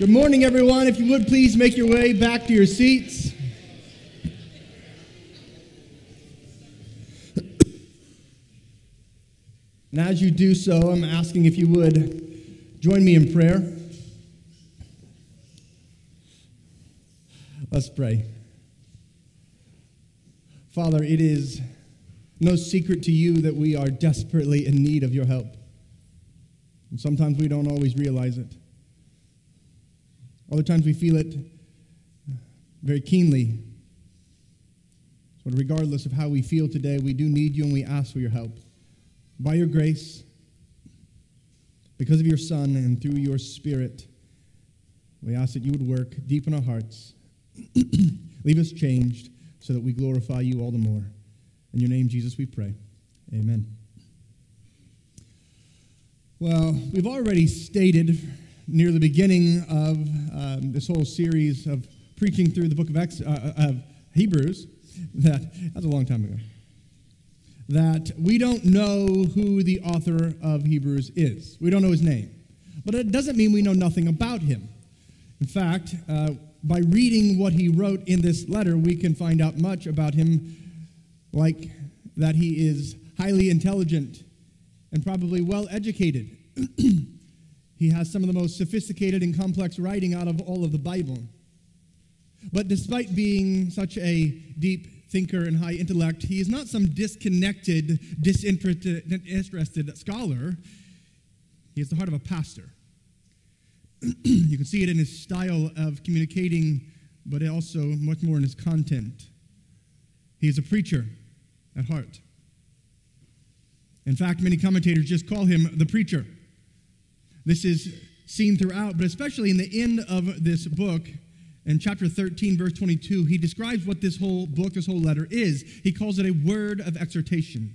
Good morning, everyone. If you would please make your way back to your seats. And as you do so, I'm asking if you would join me in prayer. Let's pray. Father, it is no secret to you that we are desperately in need of your help. And sometimes we don't always realize it. Other times we feel it very keenly. But regardless of how we feel today, we do need you and we ask for your help. By your grace, because of your Son and through your Spirit, we ask that you would work deep in our hearts, leave us changed, so that we glorify you all the more. In your name, Jesus, we pray. Amen. Well, we've already stated near the beginning of um, this whole series of preaching through the book of, Ex- uh, uh, of Hebrews that that's a long time ago. That we don't know who the author of Hebrews is. We don't know his name. But it doesn't mean we know nothing about him. In fact, uh, by reading what he wrote in this letter, we can find out much about him, like that he is highly intelligent and probably well educated. He has some of the most sophisticated and complex writing out of all of the Bible. But despite being such a deep thinker and high intellect, he is not some disconnected, disinterested scholar. He has the heart of a pastor. you can see it in his style of communicating, but also much more in his content. He is a preacher at heart. In fact, many commentators just call him the preacher. This is seen throughout, but especially in the end of this book, in chapter 13, verse 22, he describes what this whole book, this whole letter is. He calls it a word of exhortation.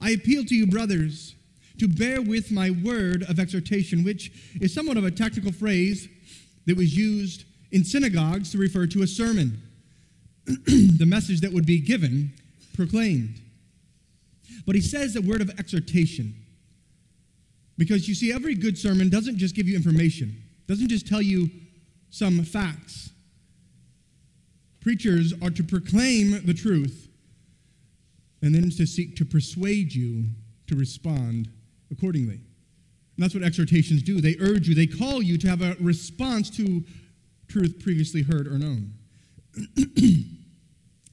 I appeal to you, brothers, to bear with my word of exhortation, which is somewhat of a technical phrase that was used in synagogues to refer to a sermon, the message that would be given, proclaimed. But he says a word of exhortation. Because you see, every good sermon doesn't just give you information, doesn't just tell you some facts. Preachers are to proclaim the truth and then to seek to persuade you to respond accordingly. And that's what exhortations do. They urge you, they call you to have a response to truth previously heard or known.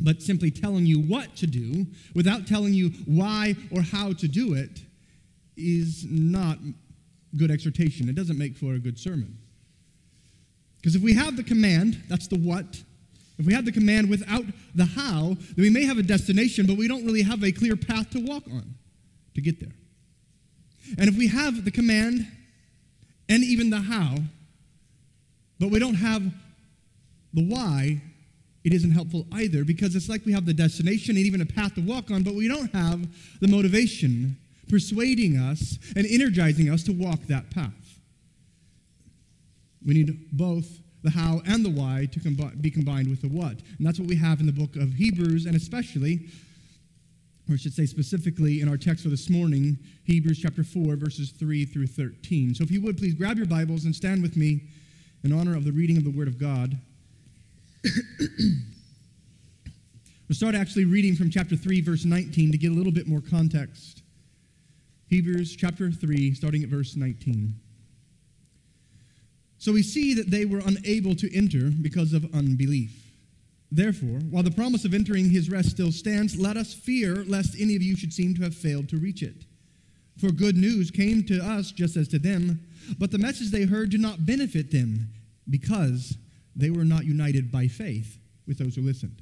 but simply telling you what to do without telling you why or how to do it is not good exhortation. It doesn't make for a good sermon. Because if we have the command, that's the what. If we have the command without the how, then we may have a destination, but we don't really have a clear path to walk on to get there. And if we have the command and even the how, but we don't have the why, it isn't helpful either because it's like we have the destination and even a path to walk on, but we don't have the motivation persuading us and energizing us to walk that path. We need both the how and the why to combi- be combined with the what. And that's what we have in the book of Hebrews, and especially, or I should say specifically, in our text for this morning, Hebrews chapter 4, verses 3 through 13. So if you would, please grab your Bibles and stand with me in honor of the reading of the Word of God. we'll start actually reading from chapter 3, verse 19 to get a little bit more context. Hebrews chapter 3, starting at verse 19. So we see that they were unable to enter because of unbelief. Therefore, while the promise of entering his rest still stands, let us fear lest any of you should seem to have failed to reach it. For good news came to us just as to them, but the message they heard did not benefit them because they were not united by faith with those who listened.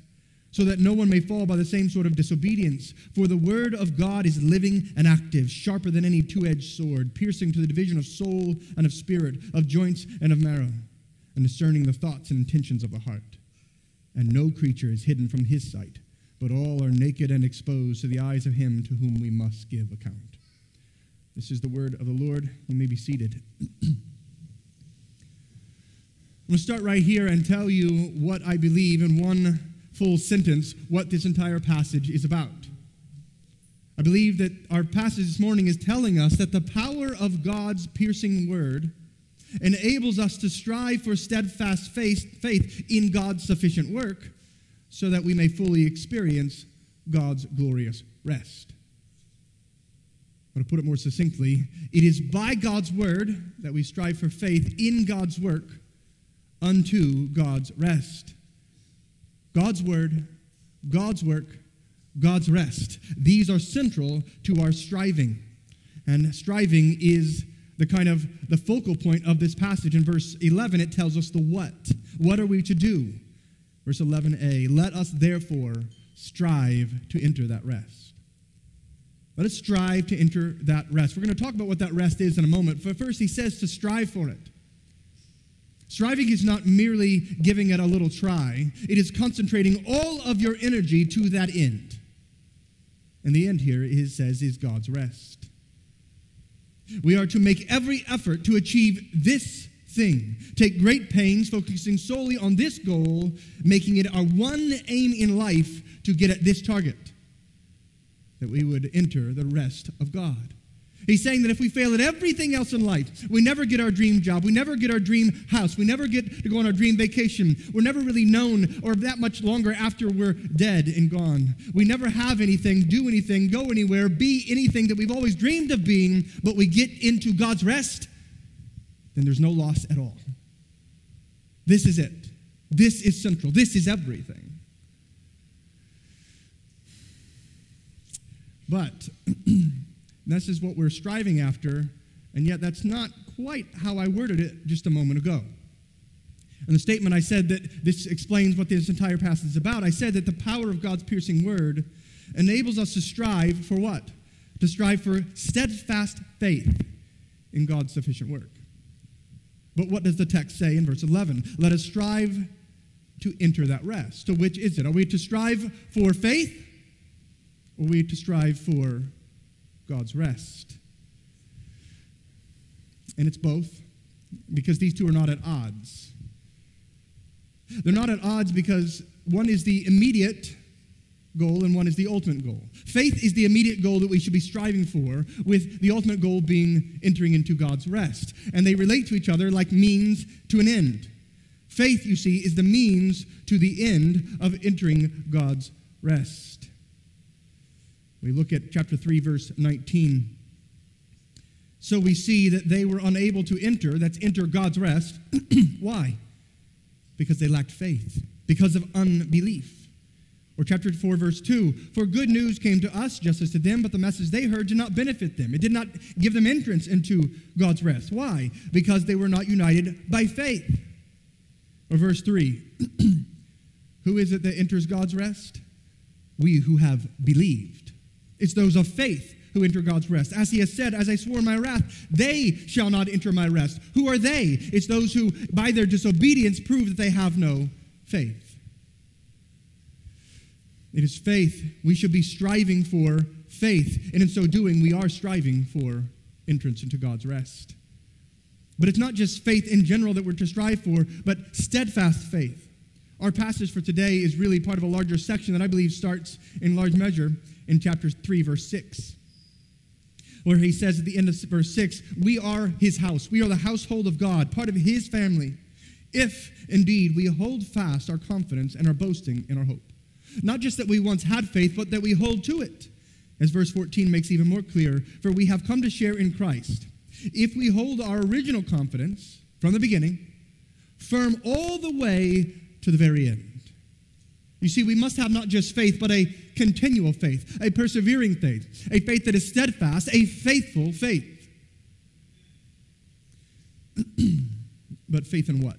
so that no one may fall by the same sort of disobedience. For the word of God is living and active, sharper than any two edged sword, piercing to the division of soul and of spirit, of joints and of marrow, and discerning the thoughts and intentions of the heart. And no creature is hidden from his sight, but all are naked and exposed to the eyes of him to whom we must give account. This is the word of the Lord. You may be seated. I'm going to start right here and tell you what I believe in one full sentence what this entire passage is about. I believe that our passage this morning is telling us that the power of God's piercing word enables us to strive for steadfast faith, faith in God's sufficient work so that we may fully experience God's glorious rest. But to put it more succinctly, it is by God's word that we strive for faith in God's work unto God's rest. God's word, God's work, God's rest. These are central to our striving. And striving is the kind of the focal point of this passage in verse 11 it tells us the what what are we to do verse 11a let us therefore strive to enter that rest let us strive to enter that rest. We're going to talk about what that rest is in a moment. But first, he says to strive for it. Striving is not merely giving it a little try, it is concentrating all of your energy to that end. And the end here, it says, is God's rest. We are to make every effort to achieve this thing. Take great pains, focusing solely on this goal, making it our one aim in life to get at this target that we would enter the rest of God. He's saying that if we fail at everything else in life, we never get our dream job, we never get our dream house, we never get to go on our dream vacation, we're never really known or that much longer after we're dead and gone. We never have anything, do anything, go anywhere, be anything that we've always dreamed of being, but we get into God's rest, then there's no loss at all. This is it. This is central. This is everything. But this is what we're striving after, and yet that's not quite how I worded it just a moment ago. In the statement, I said that this explains what this entire passage is about. I said that the power of God's piercing word enables us to strive for what? To strive for steadfast faith in God's sufficient work. But what does the text say in verse 11? Let us strive to enter that rest. So, which is it? Are we to strive for faith or we to strive for God's rest? And it's both, because these two are not at odds. They're not at odds because one is the immediate goal and one is the ultimate goal. Faith is the immediate goal that we should be striving for, with the ultimate goal being entering into God's rest. And they relate to each other like means to an end. Faith, you see, is the means to the end of entering God's rest. We look at chapter 3, verse 19. So we see that they were unable to enter, that's enter God's rest. Why? Because they lacked faith, because of unbelief. Or chapter 4, verse 2 For good news came to us just as to them, but the message they heard did not benefit them. It did not give them entrance into God's rest. Why? Because they were not united by faith. Or verse 3 Who is it that enters God's rest? We who have believed. It's those of faith who enter God's rest. As he has said, As I swore in my wrath, they shall not enter my rest. Who are they? It's those who, by their disobedience, prove that they have no faith. It is faith. We should be striving for faith. And in so doing, we are striving for entrance into God's rest. But it's not just faith in general that we're to strive for, but steadfast faith. Our passage for today is really part of a larger section that I believe starts in large measure in chapter 3, verse 6, where he says at the end of verse 6, We are his house. We are the household of God, part of his family, if indeed we hold fast our confidence and our boasting in our hope. Not just that we once had faith, but that we hold to it. As verse 14 makes even more clear, for we have come to share in Christ. If we hold our original confidence from the beginning, firm all the way to the very end. You see, we must have not just faith, but a continual faith, a persevering faith, a faith that is steadfast, a faithful faith. but faith in what?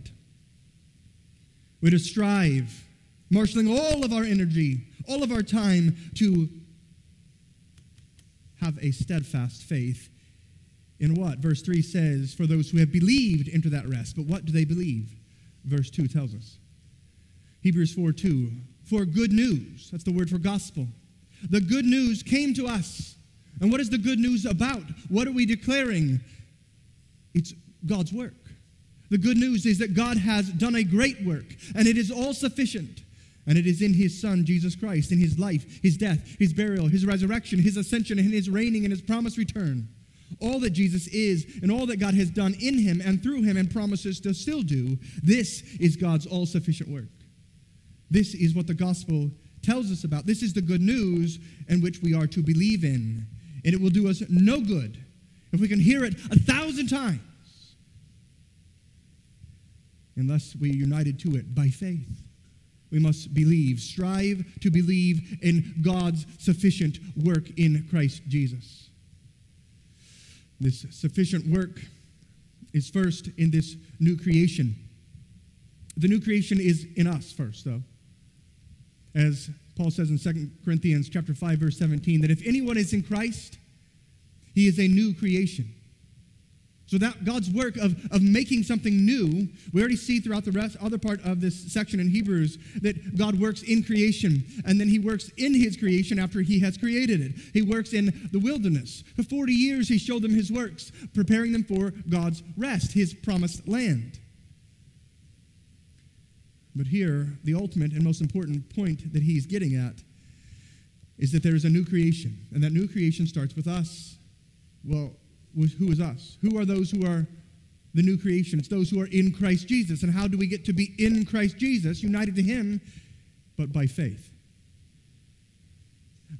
We're to strive, marshaling all of our energy, all of our time to have a steadfast faith in what? Verse 3 says, For those who have believed enter that rest. But what do they believe? Verse 2 tells us. Hebrews 4 2 for good news. That's the word for gospel. The good news came to us. And what is the good news about? What are we declaring? It's God's work. The good news is that God has done a great work, and it is all sufficient. And it is in his Son, Jesus Christ, in his life, his death, his burial, his resurrection, his ascension, and his reigning, and his promised return. All that Jesus is, and all that God has done in him and through him, and promises to still do, this is God's all sufficient work. This is what the gospel tells us about. This is the good news in which we are to believe in. And it will do us no good if we can hear it a thousand times unless we are united to it by faith. We must believe, strive to believe in God's sufficient work in Christ Jesus. This sufficient work is first in this new creation. The new creation is in us first, though as Paul says in 2 Corinthians chapter 5 verse 17 that if anyone is in Christ he is a new creation. So that God's work of, of making something new, we already see throughout the rest, other part of this section in Hebrews that God works in creation, and then he works in his creation after he has created it. He works in the wilderness. For 40 years he showed them his works, preparing them for God's rest, his promised land. But here, the ultimate and most important point that he's getting at is that there is a new creation, and that new creation starts with us. Well, who is us? Who are those who are the new creation? It's those who are in Christ Jesus. And how do we get to be in Christ Jesus, united to him, but by faith?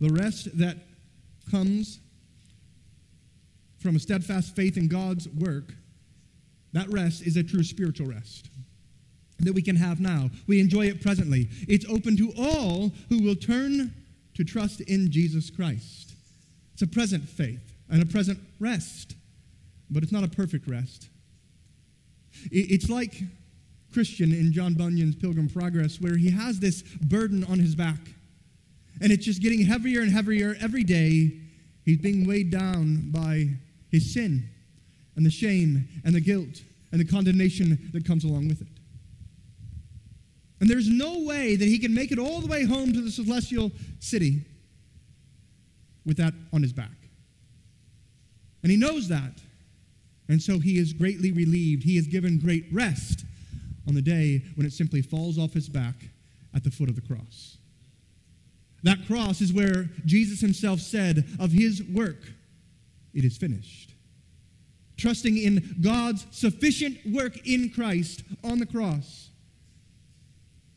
The rest that comes from a steadfast faith in God's work, that rest is a true spiritual rest that we can have now. We enjoy it presently. It's open to all who will turn to trust in Jesus Christ. It's a present faith and a present rest, but it's not a perfect rest. It's like Christian in John Bunyan's Pilgrim Progress, where he has this burden on his back, and it's just getting heavier and heavier every day. He's being weighed down by his sin and the shame and the guilt and the condemnation that comes along with it. And there's no way that he can make it all the way home to the celestial city with that on his back. And he knows that. And so he is greatly relieved. He is given great rest on the day when it simply falls off his back at the foot of the cross. That cross is where Jesus himself said of his work, It is finished. Trusting in God's sufficient work in Christ on the cross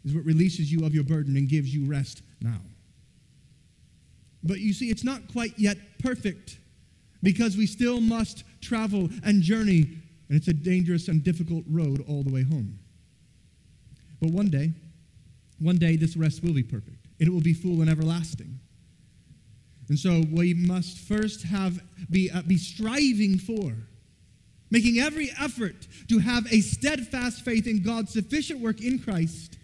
is what releases you of your burden and gives you rest now. But you see, it's not quite yet perfect because we still must travel and journey, and it's a dangerous and difficult road all the way home. But one day, one day, this rest will be perfect. It will be full and everlasting. And so we must first have be, uh, be striving for, making every effort to have a steadfast faith in God's sufficient work in Christ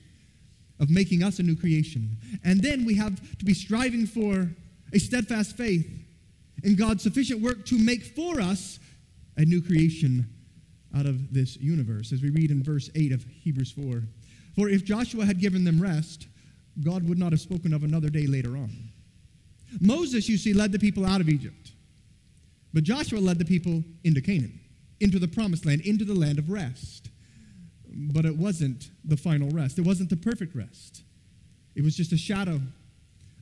of making us a new creation. And then we have to be striving for a steadfast faith in God's sufficient work to make for us a new creation out of this universe, as we read in verse 8 of Hebrews 4. For if Joshua had given them rest, God would not have spoken of another day later on. Moses, you see, led the people out of Egypt, but Joshua led the people into Canaan, into the promised land, into the land of rest but it wasn't the final rest. It wasn't the perfect rest. It was just a shadow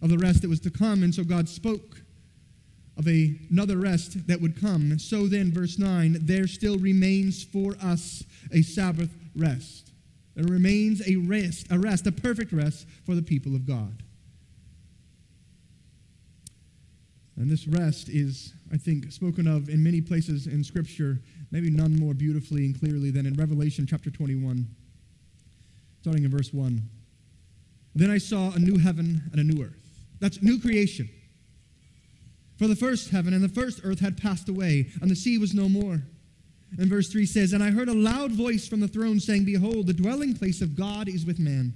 of the rest that was to come. And so God spoke of a, another rest that would come. So then, verse 9, there still remains for us a Sabbath rest. There remains a rest, a rest, a perfect rest for the people of God. And this rest is, I think, spoken of in many places in Scripture, maybe none more beautifully and clearly than in Revelation chapter 21, starting in verse 1. Then I saw a new heaven and a new earth. That's new creation. For the first heaven and the first earth had passed away, and the sea was no more. And verse 3 says, And I heard a loud voice from the throne saying, Behold, the dwelling place of God is with man.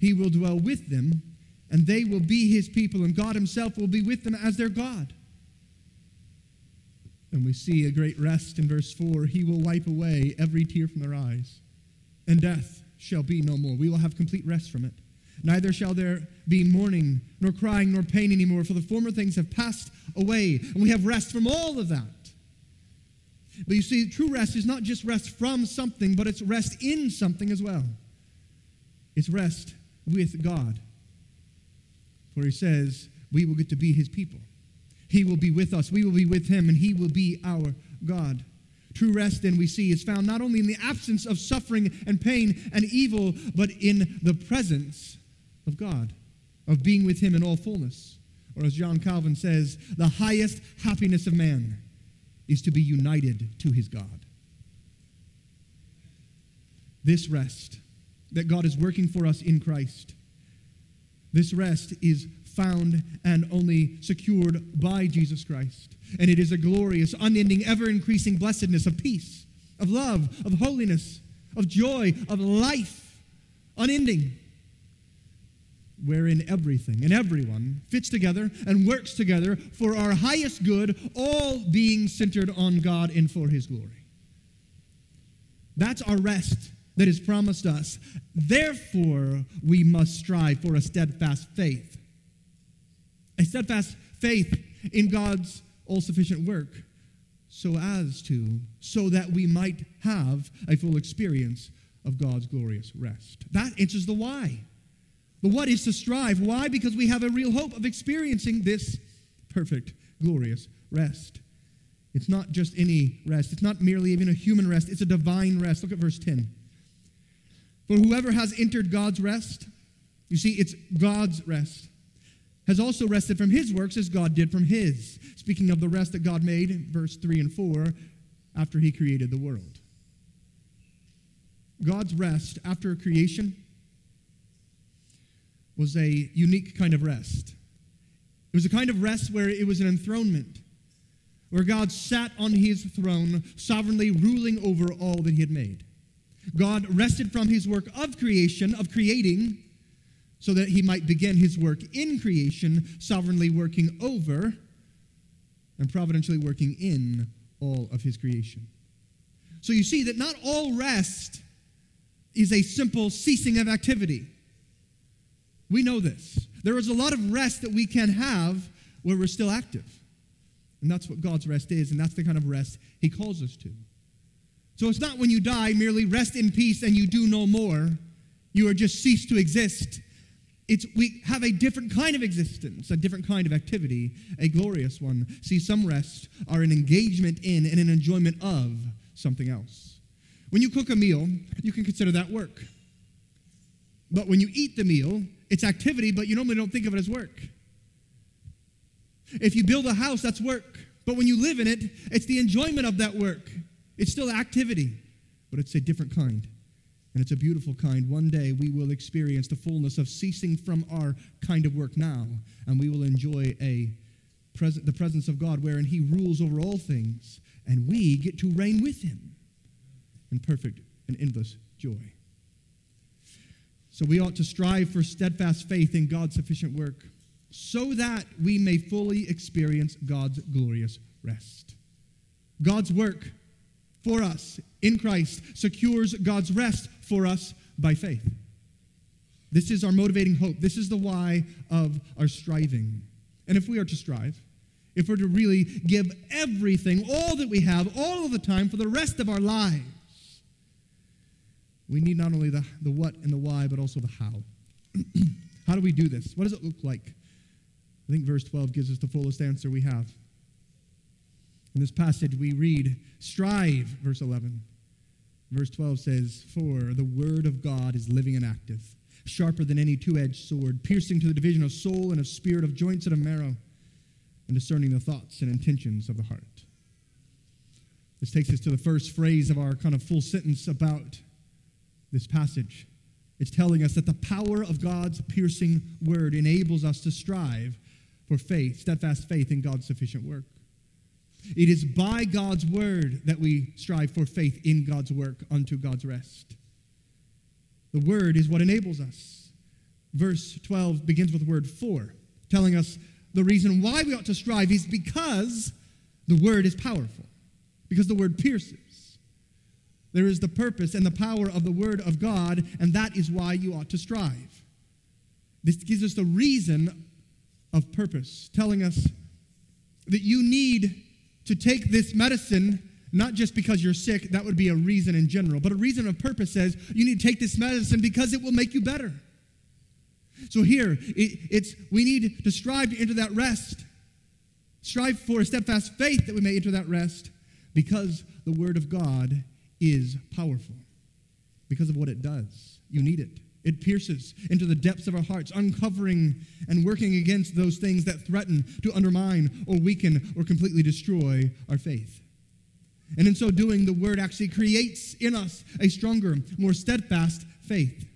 He will dwell with them, and they will be his people, and God himself will be with them as their God. And we see a great rest in verse 4 He will wipe away every tear from their eyes, and death shall be no more. We will have complete rest from it. Neither shall there be mourning, nor crying, nor pain anymore, for the former things have passed away, and we have rest from all of that. But you see, true rest is not just rest from something, but it's rest in something as well. It's rest with God. For he says, we will get to be his people. He will be with us, we will be with him, and he will be our God. True rest, then, we see, is found not only in the absence of suffering and pain and evil, but in the presence of God, of being with him in all fullness. Or as John Calvin says, the highest happiness of man is to be united to his God. This rest that God is working for us in Christ, this rest is found and only secured by Jesus Christ. And it is a glorious, unending, ever increasing blessedness of peace, of love, of holiness, of joy, of life, unending wherein everything and everyone fits together and works together for our highest good, all being centered on God and for His glory. That's our rest that is promised us. Therefore, we must strive for a steadfast faith. A steadfast faith in God's all sufficient work, so as to, so that we might have a full experience of God's glorious rest. That answers the why. The what is to strive. Why? Because we have a real hope of experiencing this perfect, glorious rest. It's not just any rest, it's not merely even a human rest, it's a divine rest. Look at verse 10. For whoever has entered God's rest, you see, it's God's rest, has also rested from his works as God did from his. Speaking of the rest that God made, verse 3 and 4, after he created the world. God's rest after creation was a unique kind of rest. It was a kind of rest where it was an enthronement, where God sat on his throne, sovereignly ruling over all that he had made. God rested from his work of creation, of creating, so that he might begin his work in creation, sovereignly working over and providentially working in all of his creation. So you see that not all rest is a simple ceasing of activity. We know this. There is a lot of rest that we can have where we're still active. And that's what God's rest is, and that's the kind of rest He calls us to. So it's not when you die merely rest in peace and you do no more, you are just ceased to exist. It's we have a different kind of existence, a different kind of activity, a glorious one. See, some rests are an engagement in and an enjoyment of something else. When you cook a meal, you can consider that work. But when you eat the meal, it's activity, but you normally don't think of it as work. If you build a house, that's work. But when you live in it, it's the enjoyment of that work. It's still activity, but it's a different kind. And it's a beautiful kind. One day we will experience the fullness of ceasing from our kind of work now, and we will enjoy a present, the presence of God wherein He rules over all things, and we get to reign with Him in perfect and endless joy. So we ought to strive for steadfast faith in God's sufficient work so that we may fully experience God's glorious rest. God's work for us in Christ secures God's rest for us by faith. This is our motivating hope. This is the why of our striving. And if we are to strive, if we're to really give everything, all that we have, all of the time for the rest of our lives, we need not only the, the what and the why, but also the how. how do we do this? What does it look like? I think verse 12 gives us the fullest answer we have. In this passage, we read, Strive, verse 11. Verse 12 says, For the word of God is living and active, sharper than any two edged sword, piercing to the division of soul and of spirit, of joints and of marrow, and discerning the thoughts and intentions of the heart. This takes us to the first phrase of our kind of full sentence about this passage. It's telling us that the power of God's piercing word enables us to strive for faith, steadfast faith in God's sufficient work. It is by God's word that we strive for faith in God's work unto God's rest. The word is what enables us. Verse 12 begins with the word for, telling us the reason why we ought to strive is because the word is powerful, because the word pierces. There is the purpose and the power of the word of God, and that is why you ought to strive. This gives us the reason of purpose, telling us that you need to take this medicine not just because you're sick, that would be a reason in general, but a reason of purpose says you need to take this medicine because it will make you better. So here, it, it's we need to strive to enter that rest. Strive for a steadfast faith that we may enter that rest because the word of God is powerful. Because of what it does. You need it. It pierces into the depths of our hearts, uncovering and working against those things that threaten to undermine or weaken or completely destroy our faith. And in so doing, the word actually creates in us a stronger, more steadfast faith.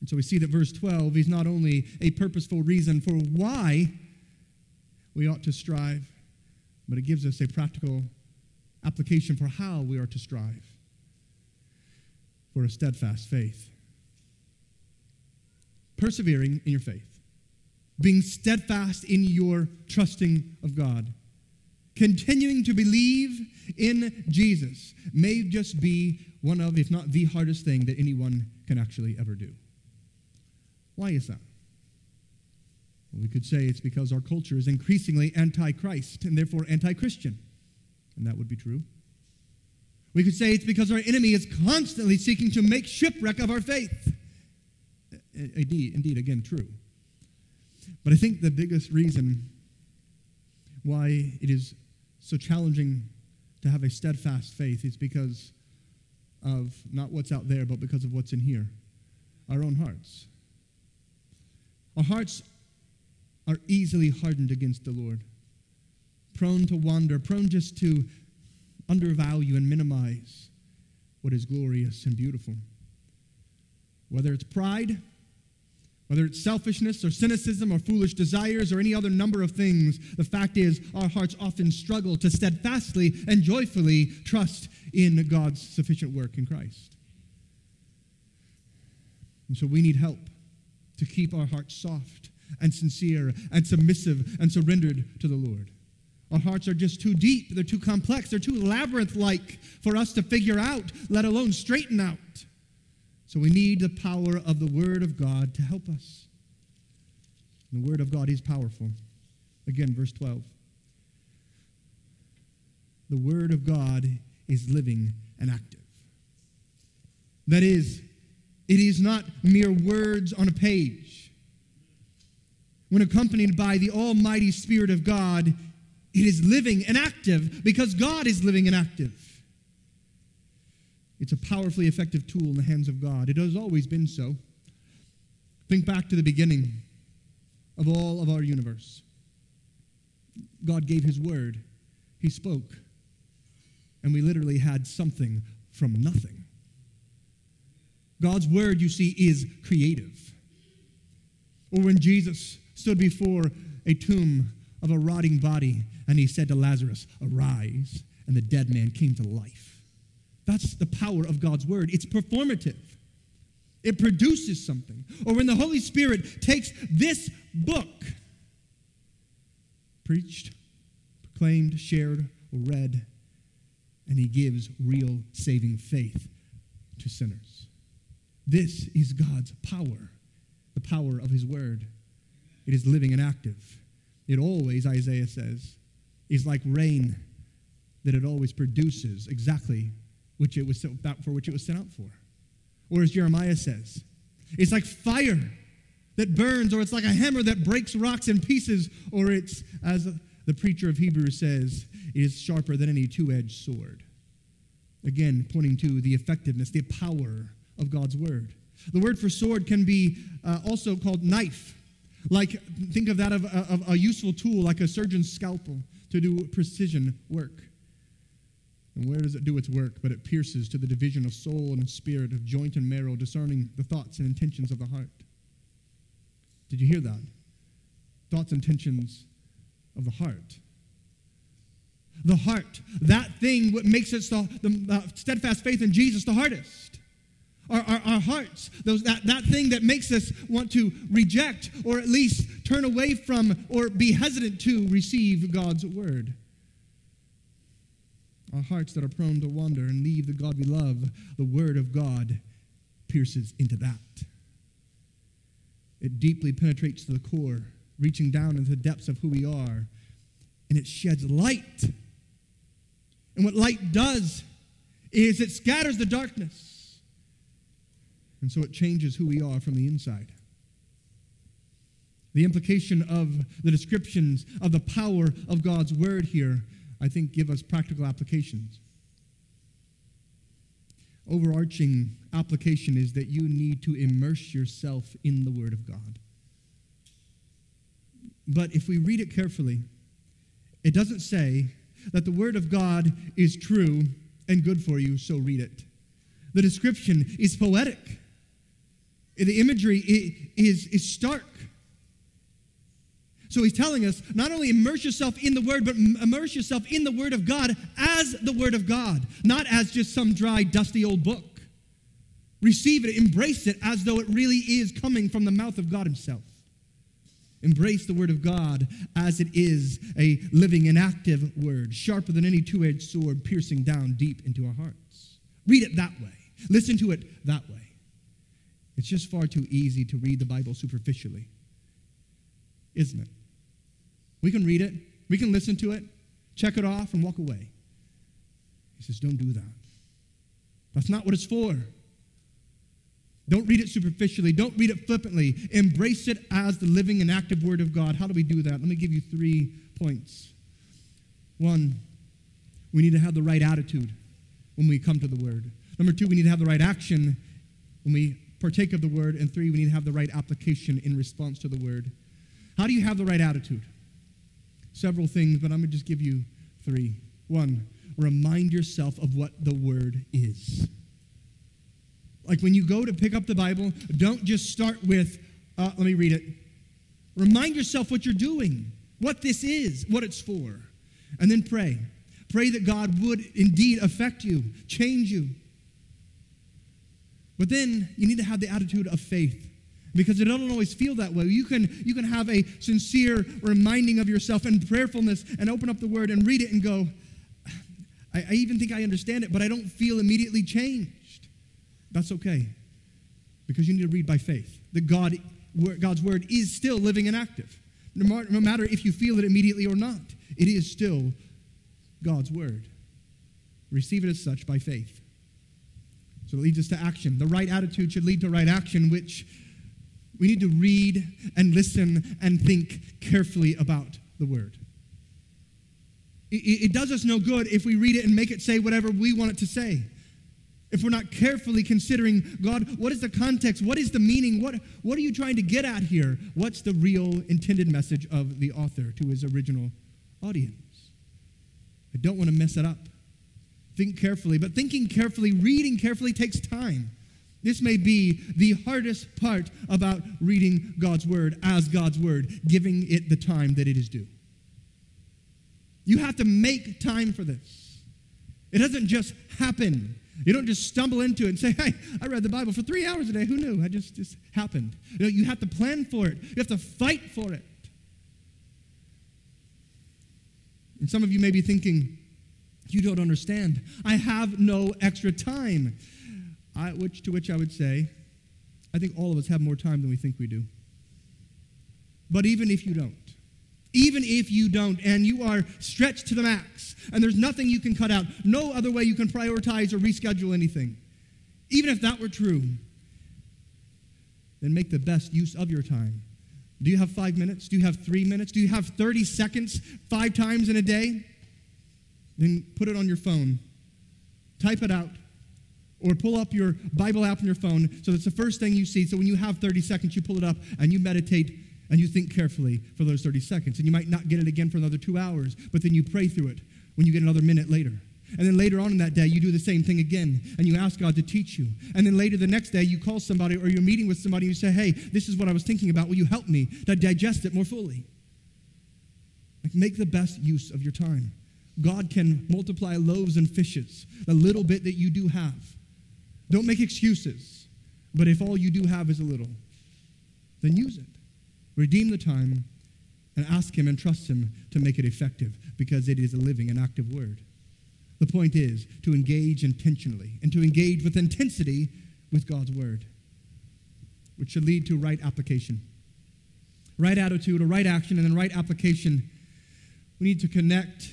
And so we see that verse 12 is not only a purposeful reason for why we ought to strive, but it gives us a practical application for how we are to strive for a steadfast faith persevering in your faith, being steadfast in your trusting of God, continuing to believe in Jesus may just be one of, if not the hardest thing that anyone can actually ever do. Why is that? Well, we could say it's because our culture is increasingly anti Christ and therefore anti Christian. And that would be true. We could say it's because our enemy is constantly seeking to make shipwreck of our faith. Indeed, indeed, again, true. But I think the biggest reason why it is so challenging to have a steadfast faith is because of not what's out there, but because of what's in here our own hearts. Our hearts are easily hardened against the Lord, prone to wander, prone just to undervalue and minimize what is glorious and beautiful. Whether it's pride, whether it's selfishness or cynicism or foolish desires or any other number of things, the fact is our hearts often struggle to steadfastly and joyfully trust in God's sufficient work in Christ. And so we need help to keep our hearts soft and sincere and submissive and surrendered to the Lord. Our hearts are just too deep, they're too complex, they're too labyrinth like for us to figure out, let alone straighten out. So we need the power of the Word of God to help us. And the Word of God is powerful. Again, verse 12. The Word of God is living and active. That is, it is not mere words on a page. When accompanied by the Almighty Spirit of God, it is living and active because God is living and active. It's a powerfully effective tool in the hands of God. It has always been so. Think back to the beginning of all of our universe. God gave His word, He spoke, and we literally had something from nothing. God's word, you see, is creative. Or when Jesus stood before a tomb of a rotting body and he said to Lazarus, Arise, and the dead man came to life. That's the power of God's word. It's performative, it produces something. Or when the Holy Spirit takes this book, preached, proclaimed, shared, read, and he gives real saving faith to sinners. This is God's power, the power of his word. It is living and active. It always, Isaiah says, is like rain that it always produces exactly which it was sent for which it was sent out for. Or as Jeremiah says, it's like fire that burns, or it's like a hammer that breaks rocks in pieces, or it's, as the preacher of Hebrews says, it is sharper than any two edged sword. Again, pointing to the effectiveness, the power of God's word. The word for sword can be uh, also called knife. Like, think of that of, of a useful tool, like a surgeon's scalpel, to do precision work. And where does it do its work? But it pierces to the division of soul and spirit, of joint and marrow, discerning the thoughts and intentions of the heart. Did you hear that? Thoughts and intentions of the heart. The heart, that thing what makes us the, the uh, steadfast faith in Jesus the hardest. Our, our, our, hearts, those, that, that thing that makes us want to reject or at least turn away from or be hesitant to receive God's word. Our hearts that are prone to wander and leave the God we love, the word of God pierces into that. It deeply penetrates to the core, reaching down into the depths of who we are, and it sheds light. And what light does is it scatters the darkness. And so it changes who we are from the inside. The implication of the descriptions of the power of God's word here, I think, give us practical applications. Overarching application is that you need to immerse yourself in the Word of God. But if we read it carefully, it doesn't say that the Word of God is true and good for you, so read it. The description is poetic, the imagery is, is stark. So he's telling us not only immerse yourself in the Word, but immerse yourself in the Word of God as the Word of God, not as just some dry, dusty old book. Receive it, embrace it as though it really is coming from the mouth of God Himself. Embrace the Word of God as it is a living and active Word, sharper than any two edged sword, piercing down deep into our hearts. Read it that way, listen to it that way. It's just far too easy to read the Bible superficially, isn't it? We can read it, we can listen to it, check it off, and walk away. He says, Don't do that. That's not what it's for. Don't read it superficially. Don't read it flippantly. Embrace it as the living and active Word of God. How do we do that? Let me give you three points. One, we need to have the right attitude when we come to the Word. Number two, we need to have the right action when we partake of the Word. And three, we need to have the right application in response to the Word. How do you have the right attitude? Several things, but I'm going to just give you three. One, remind yourself of what the Word is. Like when you go to pick up the Bible, don't just start with, uh, let me read it. Remind yourself what you're doing, what this is, what it's for, and then pray. Pray that God would indeed affect you, change you. But then you need to have the attitude of faith because it doesn't always feel that way. You can, you can have a sincere reminding of yourself and prayerfulness and open up the word and read it and go, I, I even think I understand it, but I don't feel immediately changed. That's okay. Because you need to read by faith that God, God's word is still living and active. No matter if you feel it immediately or not, it is still God's word. Receive it as such by faith. So it leads us to action. The right attitude should lead to right action, which we need to read and listen and think carefully about the word. It, it, does us no good if we read it and make it say whatever we want it to say. If we're not carefully considering god what is the context? What is the meaning? What, what are you trying to get at here? What's the real intended message of the author to his original audience? I don't want to mess it up. Think carefully but thinking carefully reading carefully takes time this may be the hardest part about reading god's word as god's word giving it the time that it is due you have to make time for this it doesn't just happen you don't just stumble into it and say, hey, I read the Bible for three hours a day. Who knew? I just, just happened. You, know, you have to plan for it, you have to fight for it. And some of you may be thinking, you don't understand. I have no extra time. I, which, to which I would say, I think all of us have more time than we think we do. But even if you don't, even if you don't, and you are stretched to the max, and there's nothing you can cut out, no other way you can prioritize or reschedule anything. Even if that were true, then make the best use of your time. Do you have five minutes? Do you have three minutes? Do you have 30 seconds five times in a day? Then put it on your phone. Type it out. Or pull up your Bible app on your phone so that's the first thing you see. So when you have 30 seconds, you pull it up and you meditate and you think carefully for those 30 seconds. And you might not get it again for another two hours, but then you pray through it when you get another minute later. And then later on in that day, you do the same thing again and you ask God to teach you. And then later the next day, you call somebody or you're meeting with somebody and you say, Hey, this is what I was thinking about. Will you help me to digest it more fully? Like, make the best use of your time. God can multiply loaves and fishes, the little bit that you do have. Don't make excuses. But if all you do have is a little, then use it. Redeem the time and ask Him and trust Him to make it effective because it is a living and active word. The point is to engage intentionally and to engage with intensity with God's word, which should lead to right application. Right attitude, a right action, and then right application. We need to connect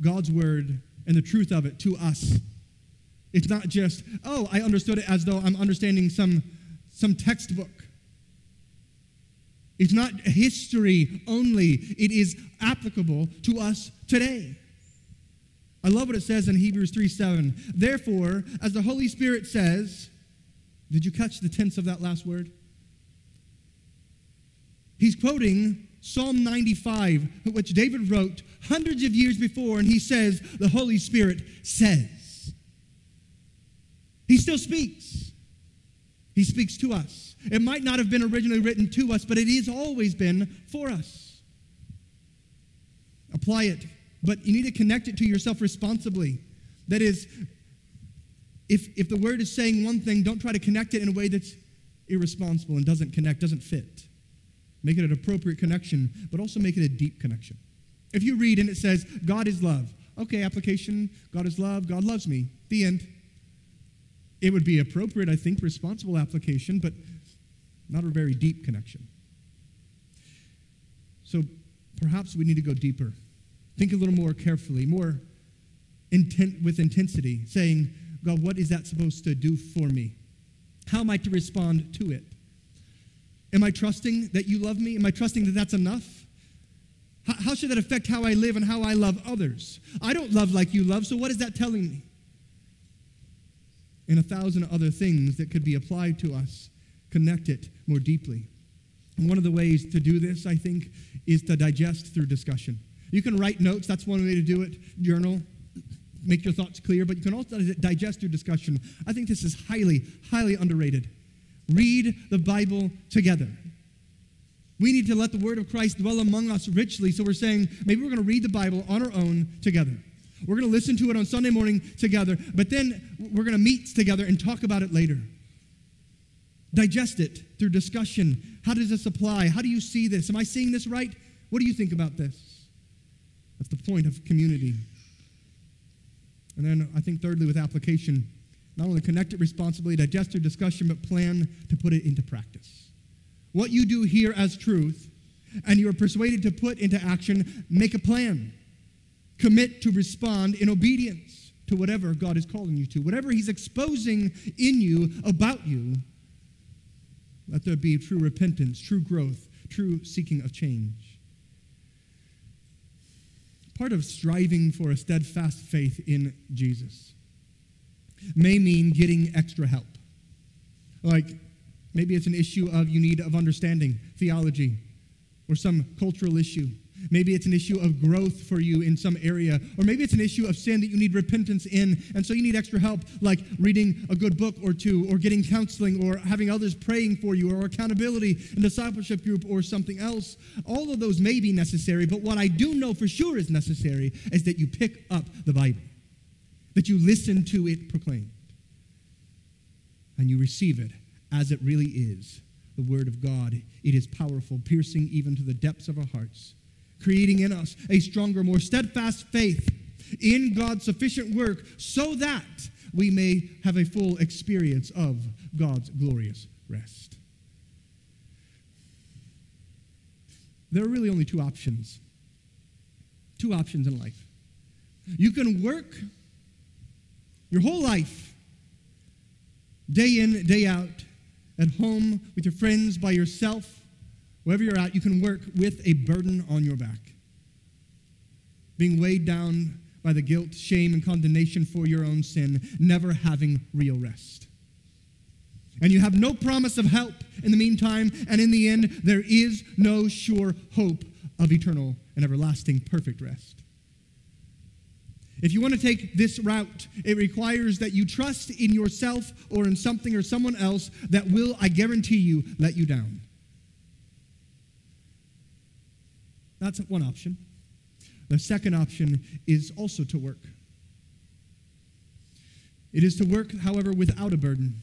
God's word and the truth of it to us. It's not just, oh, I understood it as though I'm understanding some, some textbook. It's not history only, it is applicable to us today. I love what it says in Hebrews 3 7. Therefore, as the Holy Spirit says, did you catch the tense of that last word? He's quoting Psalm 95, which David wrote hundreds of years before, and he says, The Holy Spirit says. He still speaks. He speaks to us. It might not have been originally written to us, but it has always been for us. Apply it, but you need to connect it to yourself responsibly. That is, if, if the word is saying one thing, don't try to connect it in a way that's irresponsible and doesn't connect, doesn't fit. Make it an appropriate connection, but also make it a deep connection. If you read and it says, God is love, okay, application, God is love, God loves me, the end. It would be appropriate, I think, responsible application, but not a very deep connection. So perhaps we need to go deeper. Think a little more carefully, more intent with intensity, saying, God, what is that supposed to do for me? How am I to respond to it? Am I trusting that you love me? Am I trusting that that's enough? How, how should that affect how I live and how I love others? I don't love like you love, so what is that telling me? And a thousand other things that could be applied to us. Connect it more deeply. And one of the ways to do this, I think, is to digest through discussion. You can write notes, that's one way to do it, journal, make your thoughts clear, but you can also digest through discussion. I think this is highly, highly underrated read the Bible together. We need to let the word of Christ dwell among us richly. So we're saying maybe we're going to read the Bible on our own together. We're going to listen to it on Sunday morning together, but then we're going to meet together and talk about it later. Digest it through discussion. How does this apply? How do you see this? Am I seeing this right? What do you think about this? That's the point of community. And then I think, thirdly, with application, not only connect it responsibly, digest your discussion, but plan to put it into practice. What you do hear as truth, and you are persuaded to put into action, make a plan. Commit to respond in obedience to whatever God is calling you to, whatever He's exposing in you about you. Let there be true repentance, true growth, true seeking of change. Part of striving for a steadfast faith in Jesus may mean getting extra help. Like maybe it's an issue of you need of understanding theology or some cultural issue. Maybe it's an issue of growth for you in some area, or maybe it's an issue of sin that you need repentance in, and so you need extra help, like reading a good book or two, or getting counseling, or having others praying for you, or accountability and discipleship group, or something else. All of those may be necessary, but what I do know for sure is necessary is that you pick up the Bible that you listen to it proclaimed and you receive it as it really is the Word of God. It is powerful, piercing even to the depths of our hearts, creating in us a stronger, more steadfast faith in God's sufficient work so that we may have a full experience of God's glorious rest. There are really only two options. Two options in life. You can work your whole life, day in, day out, at home, with your friends, by yourself, wherever you're at, you can work with a burden on your back. Being weighed down by the guilt, shame, and condemnation for your own sin, never having real rest. And you have no promise of help in the meantime, and in the end, there is no sure hope of eternal and everlasting perfect rest. If you want to take this route, it requires that you trust in yourself or in something or someone else that will, I guarantee you, let you down. That's one option. The second option is also to work. It is to work, however, without a burden,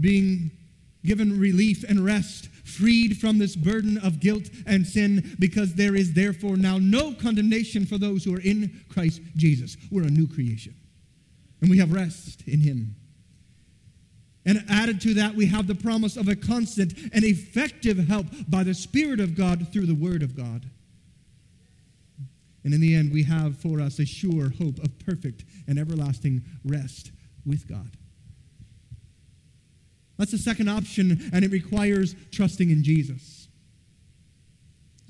being given relief and rest, freed from this burden of guilt and sin, because there is therefore now no condemnation for those who are in Christ Jesus. We're a new creation, and we have rest in Him. And added to that, we have the promise of a constant and effective help by the Spirit of God through the Word of God. And in the end, we have for us a sure hope of perfect and everlasting rest with God. That's the second option, and it requires trusting in Jesus.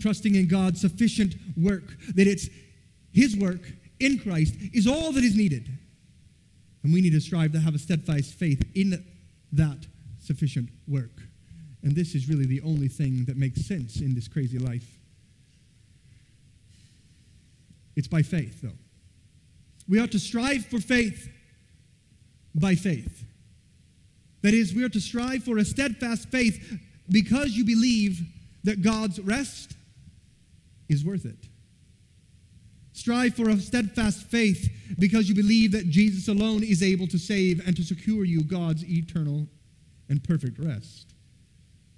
Trusting in God's sufficient work, that it's His work in Christ is all that is needed. And we need to strive to have a steadfast faith in that sufficient work. And this is really the only thing that makes sense in this crazy life. It's by faith, though. We ought to strive for faith by faith. That is, we are to strive for a steadfast faith because you believe that God's rest is worth it. Strive for a steadfast faith because you believe that Jesus alone is able to save and to secure you God's eternal and perfect rest.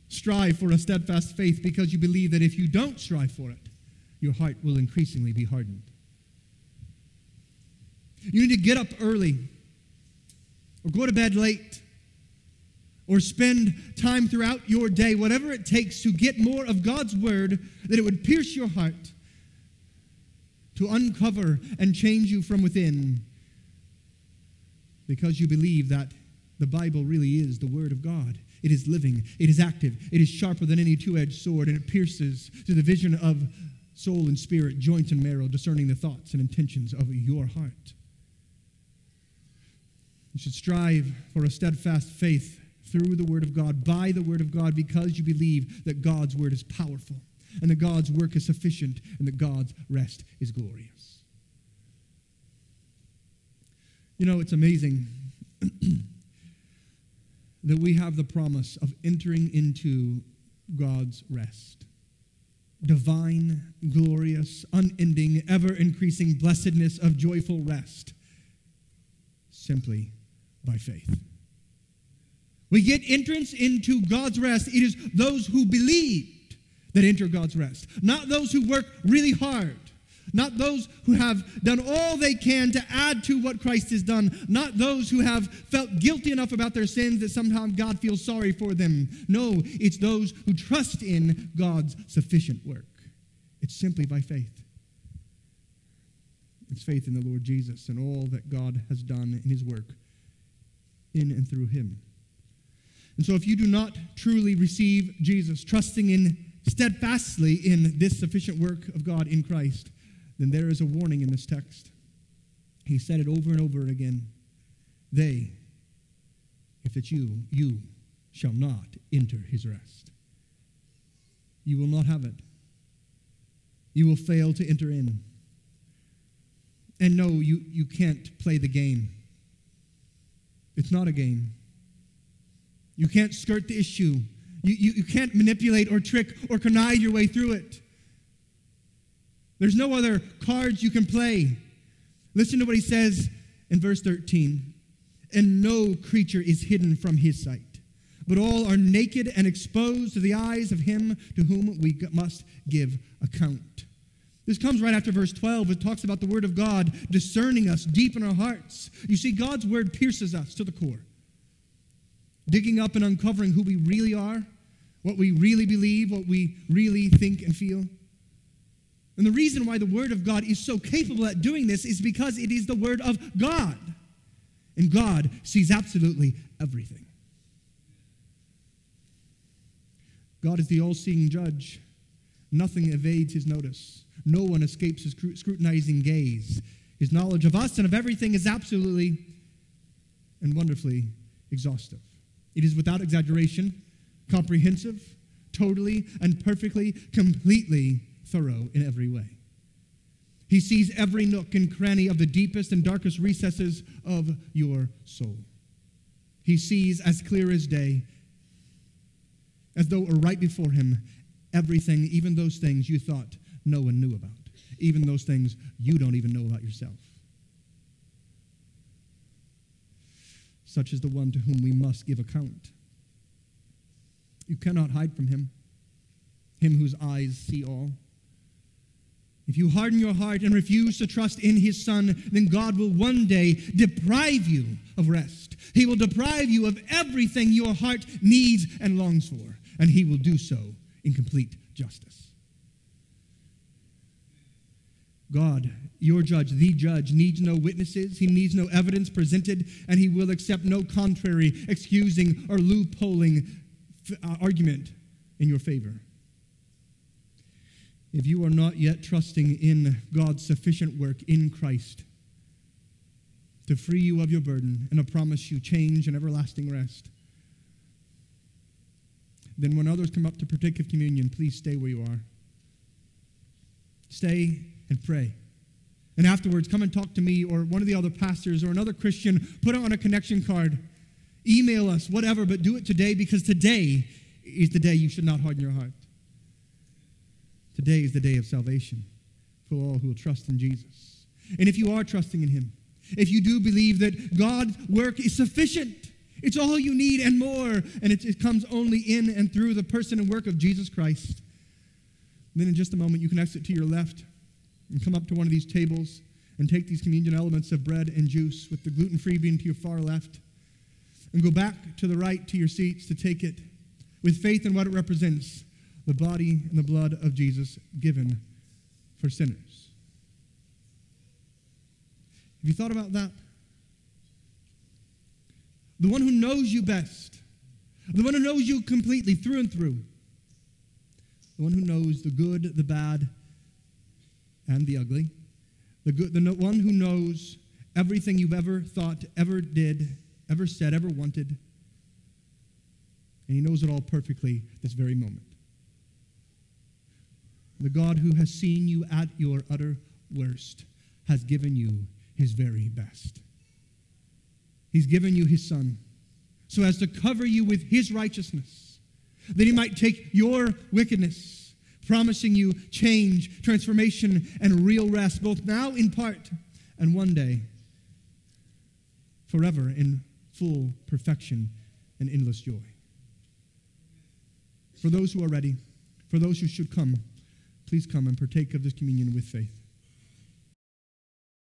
Strive for a steadfast faith because you believe that if you don't strive for it, your heart will increasingly be hardened. You need to get up early or go to bed late or spend time throughout your day, whatever it takes to get more of God's word, that it would pierce your heart, to uncover and change you from within, because you believe that the Bible really is the word of God. It is living, it is active, it is sharper than any two edged sword, and it pierces to the vision of soul and spirit, joint and marrow, discerning the thoughts and intentions of your heart. You should strive for a steadfast faith through the Word of God, by the Word of God, because you believe that God's Word is powerful and that God's work is sufficient and that God's rest is glorious. You know, it's amazing that we have the promise of entering into God's rest. Divine, glorious, unending, ever increasing blessedness of joyful rest simply by faith. We get entrance into God's rest. It is those who believed that enter God's rest, not those who work really hard, not those who have done all they can to add to what Christ has done, not those who have felt guilty enough about their sins that sometimes God feels sorry for them. No, it's those who trust in God's sufficient work. It's simply by faith. It's faith in the Lord Jesus and all that God has done in his work in and through him. And so, if you do not truly receive Jesus, trusting in steadfastly in this sufficient work of God in Christ, then there is a warning in this text. He said it over and over again. They, if it's you, you shall not enter his rest. You will not have it. You will fail to enter in. And no, you, you can't play the game. It's not a game. You can't skirt the issue. You, you, you can't manipulate or trick or connive your way through it. There's no other cards you can play. Listen to what he says in verse 13. And no creature is hidden from his sight, but all are naked and exposed to the eyes of him to whom we must give account. This comes right after verse 12. It talks about the word of God discerning us deep in our hearts. You see, God's word pierces us to the core digging up and uncovering who we really are, what we really believe, what we really think and feel. And the reason why the Word of God is so capable at doing this is because it is the Word of God. And God sees absolutely everything. God is the all seeing judge. Nothing evades his notice, no one escapes his scrutinizing gaze. His knowledge of us and of everything is absolutely and wonderfully exhaustive. It is without exaggeration, comprehensive, totally and perfectly, completely thorough in every way. He sees every nook and cranny of the deepest and darkest recesses of your soul. He sees as clear as day, as though right before him, everything, even those things you thought no one knew about, even those things you don't even know about yourself. Such is the one to whom we must give account. You cannot hide from him, him whose eyes see all. If you harden your heart and refuse to trust in his Son, then God will one day deprive you of rest. He will deprive you of everything your heart needs and longs for, and he will do so in complete justice. God, your judge, the judge, needs no witnesses. He needs no evidence presented, and he will accept no contrary, excusing, or loopholing uh, argument in your favor. If you are not yet trusting in God's sufficient work in Christ to free you of your burden and to promise you change and everlasting rest, then when others come up to partake of communion, please stay where you are. Stay and pray. And afterwards, come and talk to me or one of the other pastors or another Christian. Put it on a connection card. Email us, whatever, but do it today because today is the day you should not harden your heart. Today is the day of salvation for all who will trust in Jesus. And if you are trusting in Him, if you do believe that God's work is sufficient, it's all you need and more, and it, it comes only in and through the person and work of Jesus Christ, then in just a moment you can exit to your left and come up to one of these tables and take these communion elements of bread and juice with the gluten free being to your far left and go back to the right to your seats to take it with faith in what it represents the body and the blood of Jesus given for sinners. Have you thought about that? The one who knows you best, the one who knows you completely through and through, the one who knows the good, the bad, and the ugly, the, good, the one who knows everything you've ever thought, ever did, ever said, ever wanted, and he knows it all perfectly this very moment. The God who has seen you at your utter worst has given you his very best. He's given you his son so as to cover you with his righteousness, that he might take your wickedness promising you change, transformation, and real rest, both now in part and one day forever in full perfection and endless joy. For those who are ready, for those who should come, please come and partake of this communion with faith.